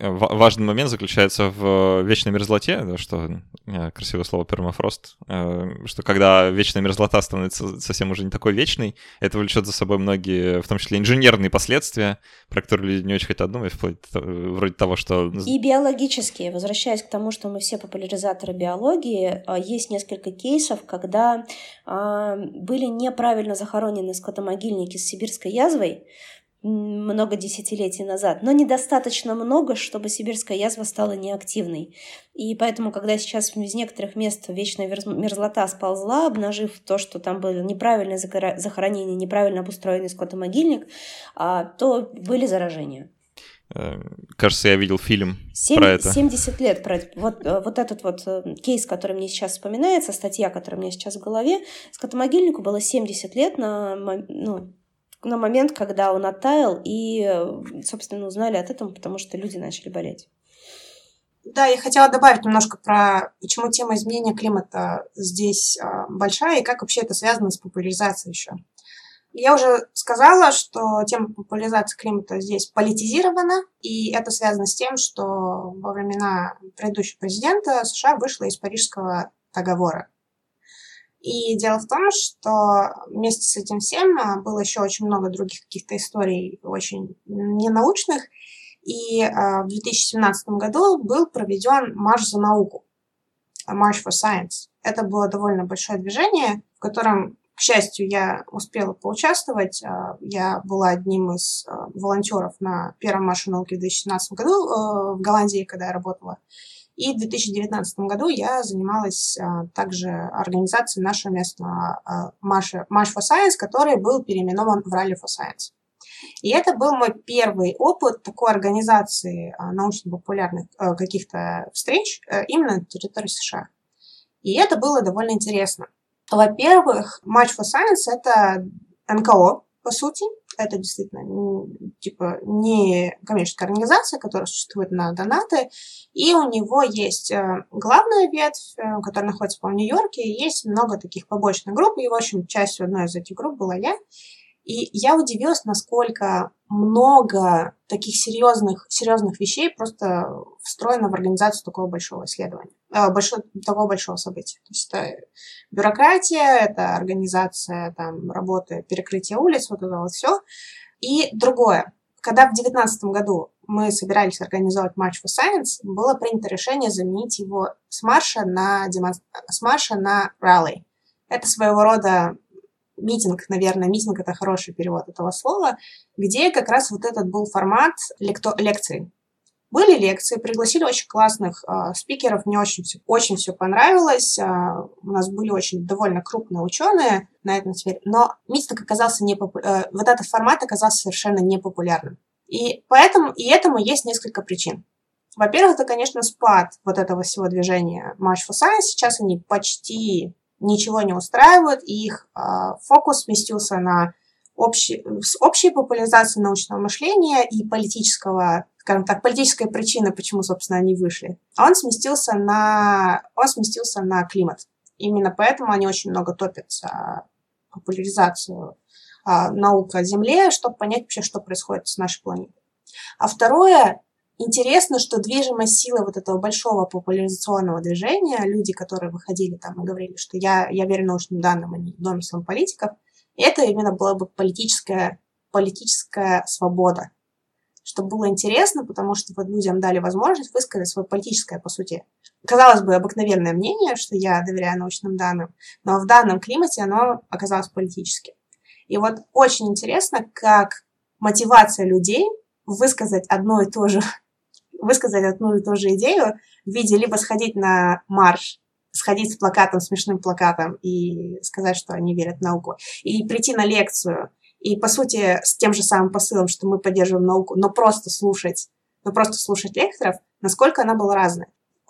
важный момент заключается в вечной мерзлоте, что э, красивое слово пермафрост, э, что когда вечная мерзлота становится совсем уже не такой вечной, это влечет за собой многие, в том числе инженерные последствия, про которые люди не очень хотят думать, вплоть вроде того, что... И биологические. Возвращаясь к тому, что мы все популяризаторы биологии, есть несколько кейсов, когда а, были неправильно захоронены скотомогильники с сибирской язвой, много десятилетий назад, но недостаточно много, чтобы сибирская язва стала неактивной. И поэтому, когда сейчас из некоторых мест вечная мерзлота сползла, обнажив то, что там было неправильное захоронение, неправильно обустроенный скотомогильник, а, то были заражения. Э, кажется, я видел фильм 7, про это. 70 лет. Про, вот, э, вот этот вот э, кейс, который мне сейчас вспоминается, статья, которая у меня сейчас в голове, скотомогильнику было 70 лет на, ну, на момент, когда он оттаял, и, собственно, узнали от этого, потому что люди начали болеть. Да, я хотела добавить немножко про почему тема изменения климата здесь э, большая и как вообще это связано с популяризацией еще. Я уже сказала, что тема популяризации климата здесь политизирована, и это связано с тем, что во времена предыдущего президента США вышла из Парижского договора. И дело в том, что вместе с этим всем а, было еще очень много других каких-то историй очень ненаучных. И а, в 2017 году был проведен марш за науку, March for Science. Это было довольно большое движение, в котором, к счастью, я успела поучаствовать. А, я была одним из волонтеров на первом марше науки в 2017 году в Голландии, когда я работала. И в 2019 году я занималась а, также организацией нашего местного а, March, March for Science, который был переименован в Rally for Science. И это был мой первый опыт такой организации а, научно-популярных каких-то встреч именно на территории США. И это было довольно интересно. Во-первых, March for Science – это НКО, по сути, это действительно типа не коммерческая организация, которая существует на донаты, и у него есть э, главная ветвь, э, которая находится по Нью-Йорке, и есть много таких побочных групп, и, в общем, частью одной из этих групп была я, и я удивилась, насколько много таких серьезных, серьезных вещей просто встроено в организацию такого большого исследования, э, большого, такого большого события. То есть это бюрократия, это организация там, работы, перекрытия улиц, вот это вот все. И другое. Когда в 2019 году мы собирались организовать March for Science, было принято решение заменить его с марша на, демон... с марша на ралли. Это своего рода митинг, наверное, митинг это хороший перевод этого слова, где как раз вот этот был формат лекто- лекций. Были лекции, пригласили очень классных э, спикеров, мне очень очень все понравилось. Э, у нас были очень довольно крупные ученые на этом сфере, но митинг оказался не попу- э, вот этот формат оказался совершенно непопулярным. И поэтому и этому есть несколько причин. Во-первых, это, конечно, спад вот этого всего движения March for Science. Сейчас они почти ничего не устраивают, и их э, фокус сместился на общий, общей популяризации научного мышления и политического, скажем так, политической причины, почему, собственно, они вышли. Он сместился на, он сместился на климат. Именно поэтому они очень много топят за популяризацию а, наук о Земле, чтобы понять вообще, что происходит с нашей планетой. А второе, интересно, что движимая сила вот этого большого популяризационного движения, люди, которые выходили там и говорили, что я, я верю научным данным, а не домыслам политиков, это именно была бы политическая, политическая свобода. Что было интересно, потому что вот людям дали возможность высказать свое политическое, по сути, казалось бы, обыкновенное мнение, что я доверяю научным данным, но в данном климате оно оказалось политическим. И вот очень интересно, как мотивация людей высказать одно и то же, высказать одну и ту же идею в виде либо сходить на марш, сходить с плакатом, смешным плакатом и сказать, что они верят в науку, и прийти на лекцию, и, по сути, с тем же самым посылом, что мы поддерживаем науку, но просто слушать, но просто слушать лекторов, насколько она была разная.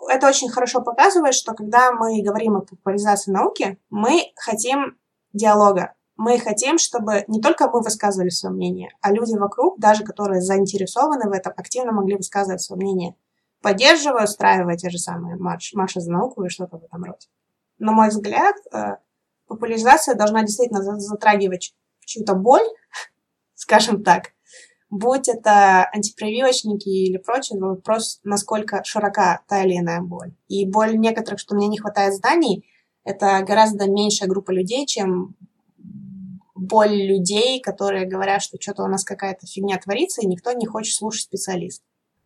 Это очень хорошо показывает, что когда мы говорим о популяризации науки, мы хотим диалога, мы хотим, чтобы не только мы высказывали свое мнение, а люди вокруг, даже которые заинтересованы в этом, активно могли высказывать свое мнение. Поддерживая, устраивая те же самые марш, марши за науку и что-то в этом роде. На мой взгляд, э, популяризация должна действительно затрагивать чью-то боль, скажем так, будь это антипрививочники или прочее, вопрос, насколько широка та или иная боль. И боль некоторых, что мне не хватает знаний, это гораздо меньшая группа людей, чем боль людей, которые говорят, что что-то у нас какая-то фигня творится, и никто не хочет слушать специалиста.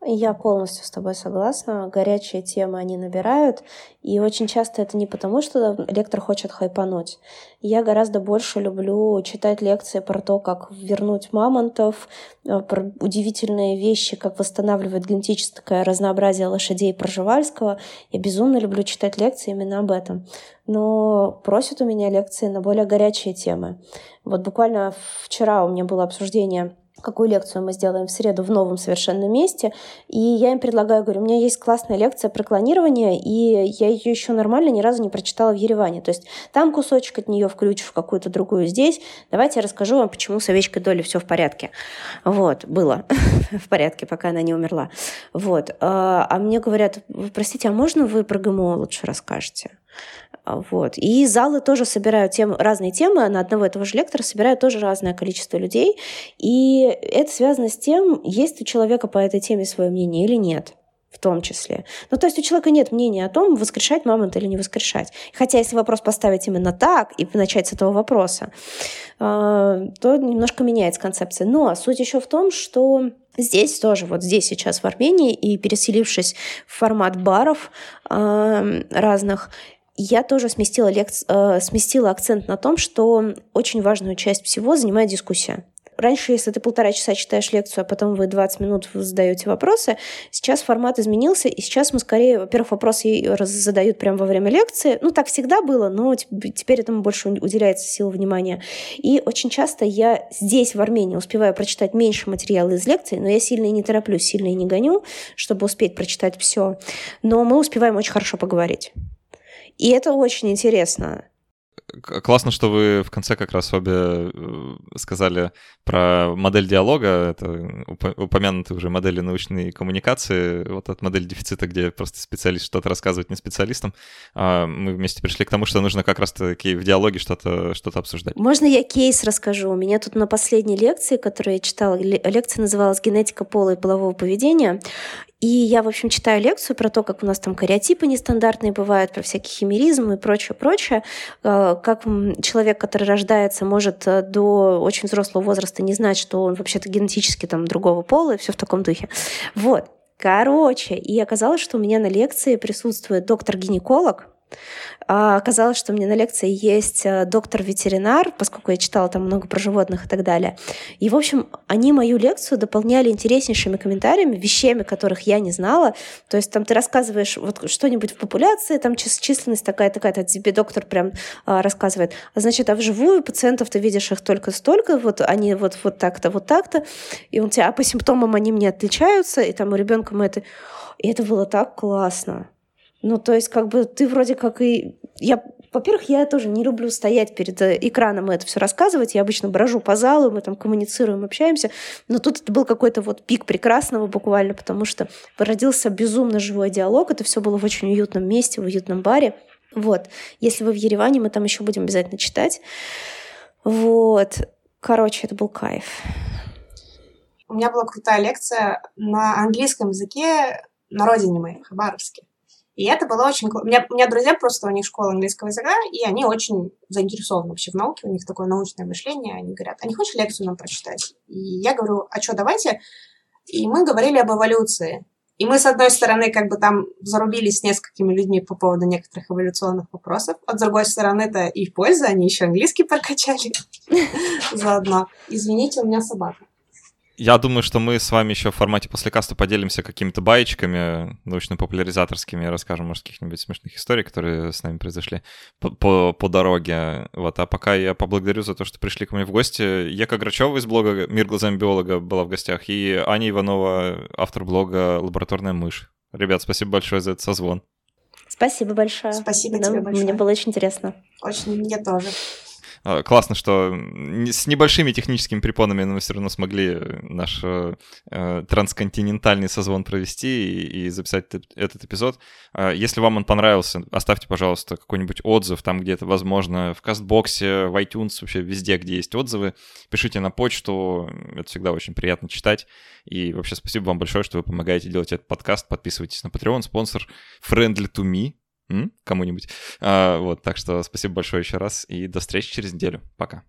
Я полностью с тобой согласна. Горячие темы они набирают. И очень часто это не потому, что лектор хочет хайпануть. Я гораздо больше люблю читать лекции про то, как вернуть мамонтов, э, про удивительные вещи, как восстанавливать генетическое разнообразие лошадей Проживальского. Я безумно люблю читать лекции именно об этом. Но просят у меня лекции на более горячие темы. Вот буквально вчера у меня было обсуждение какую лекцию мы сделаем в среду в новом совершенно месте. И я им предлагаю, говорю, у меня есть классная лекция про клонирование, и я ее еще нормально ни разу не прочитала в Ереване. То есть там кусочек от нее включу в какую-то другую здесь. Давайте я расскажу вам, почему с овечкой Доли все в порядке. Вот, было в порядке, пока она не умерла. Вот. А, а мне говорят, простите, а можно вы про ГМО лучше расскажете? Вот. И залы тоже собирают тем, разные темы, на одного этого же лектора собирают тоже разное количество людей. И это связано с тем, есть у человека по этой теме свое мнение или нет в том числе. Ну, то есть у человека нет мнения о том, воскрешать мамонт или не воскрешать. Хотя если вопрос поставить именно так и начать с этого вопроса, а, то немножко меняется концепция. Но суть еще в том, что Здесь тоже, вот здесь сейчас в Армении, и переселившись в формат баров э, разных, я тоже сместила, лекци... э, сместила акцент на том, что очень важную часть всего занимает дискуссия. Раньше, если ты полтора часа читаешь лекцию, а потом вы 20 минут задаете вопросы, сейчас формат изменился, и сейчас мы скорее, во-первых, вопросы задают прямо во время лекции. Ну, так всегда было, но теперь этому больше уделяется сила внимания. И очень часто я здесь, в Армении, успеваю прочитать меньше материала из лекции, но я сильно и не тороплюсь, сильно и не гоню, чтобы успеть прочитать все. Но мы успеваем очень хорошо поговорить. И это очень интересно. Классно, что вы в конце как раз обе э, сказали про модель диалога, это упомянутые уже модели научной коммуникации, вот эта модель дефицита, где просто специалист что-то рассказывает не специалистам. А мы вместе пришли к тому, что нужно как раз-таки в диалоге что-то что обсуждать. Можно я кейс расскажу? У меня тут на последней лекции, которую я читала, лекция называлась «Генетика пола и полового поведения», и я, в общем, читаю лекцию про то, как у нас там кариотипы нестандартные бывают, про всякие химеризмы и прочее, прочее. Э, как человек, который рождается, может э, до очень взрослого возраста не знать, что он вообще-то генетически там другого пола и все в таком духе. Вот. Короче, и оказалось, что у меня на лекции присутствует доктор-гинеколог, оказалось, что у меня на лекции есть э, доктор-ветеринар, поскольку я читала там много про животных и так далее. И, в общем, они мою лекцию дополняли интереснейшими комментариями, вещами, которых я не знала. То есть там ты рассказываешь вот что-нибудь в популяции, там численность такая-такая, тебе доктор прям а, рассказывает. А значит, а вживую пациентов ты видишь их только столько, вот они вот, вот так-то, вот так-то. И он тебя, а по симптомам они мне отличаются, и там у ребенка мы это... И это было так классно. Ну, то есть, как бы ты вроде как и... Я, во-первых, я тоже не люблю стоять перед э, экраном и это все рассказывать. Я обычно брожу по залу, мы там коммуницируем, общаемся. Но тут это был какой-то вот пик прекрасного буквально, потому что родился безумно живой диалог. Это все было в очень уютном месте, в уютном баре. Вот. Если вы в Ереване, мы там еще будем обязательно читать. Вот. Короче, это был кайф. У меня была крутая лекция на английском языке на родине моей, в Хабаровске. И это было очень... У меня, у меня друзья просто, у них школа английского языка, и они очень заинтересованы вообще в науке, у них такое научное мышление. Они говорят, а не хочешь лекцию нам прочитать? И я говорю, а что, давайте. И мы говорили об эволюции. И мы, с одной стороны, как бы там зарубились с несколькими людьми по поводу некоторых эволюционных вопросов, а с другой стороны, это и в пользу, они еще английский прокачали заодно. Извините, у меня собака. Я думаю, что мы с вами еще в формате после каста поделимся какими-то баечками научно-популяризаторскими, расскажем, может, каких-нибудь смешных историй, которые с нами произошли по, по, по дороге. Вот. А пока я поблагодарю за то, что пришли ко мне в гости. Ека Грачева из блога «Мир глазами биолога» была в гостях, и Аня Иванова, автор блога «Лабораторная мышь». Ребят, спасибо большое за этот созвон. Спасибо большое. Спасибо да, тебе большое. Мне было очень интересно. Очень, мне тоже. А, классно, что с небольшими техническими препонами мы все равно смогли наш э, трансконтинентальный созвон провести и, записать этот эпизод. А, если вам он понравился, оставьте, пожалуйста, какой-нибудь отзыв там, где это возможно, в Кастбоксе, в iTunes, вообще везде, где есть отзывы. Пишите на почту, это всегда очень приятно читать. И вообще спасибо вам большое, что вы помогаете делать этот подкаст. Подписывайтесь на Patreon, спонсор friendly to me, кому-нибудь. А, вот, так что спасибо большое еще раз и до встречи через неделю. Пока.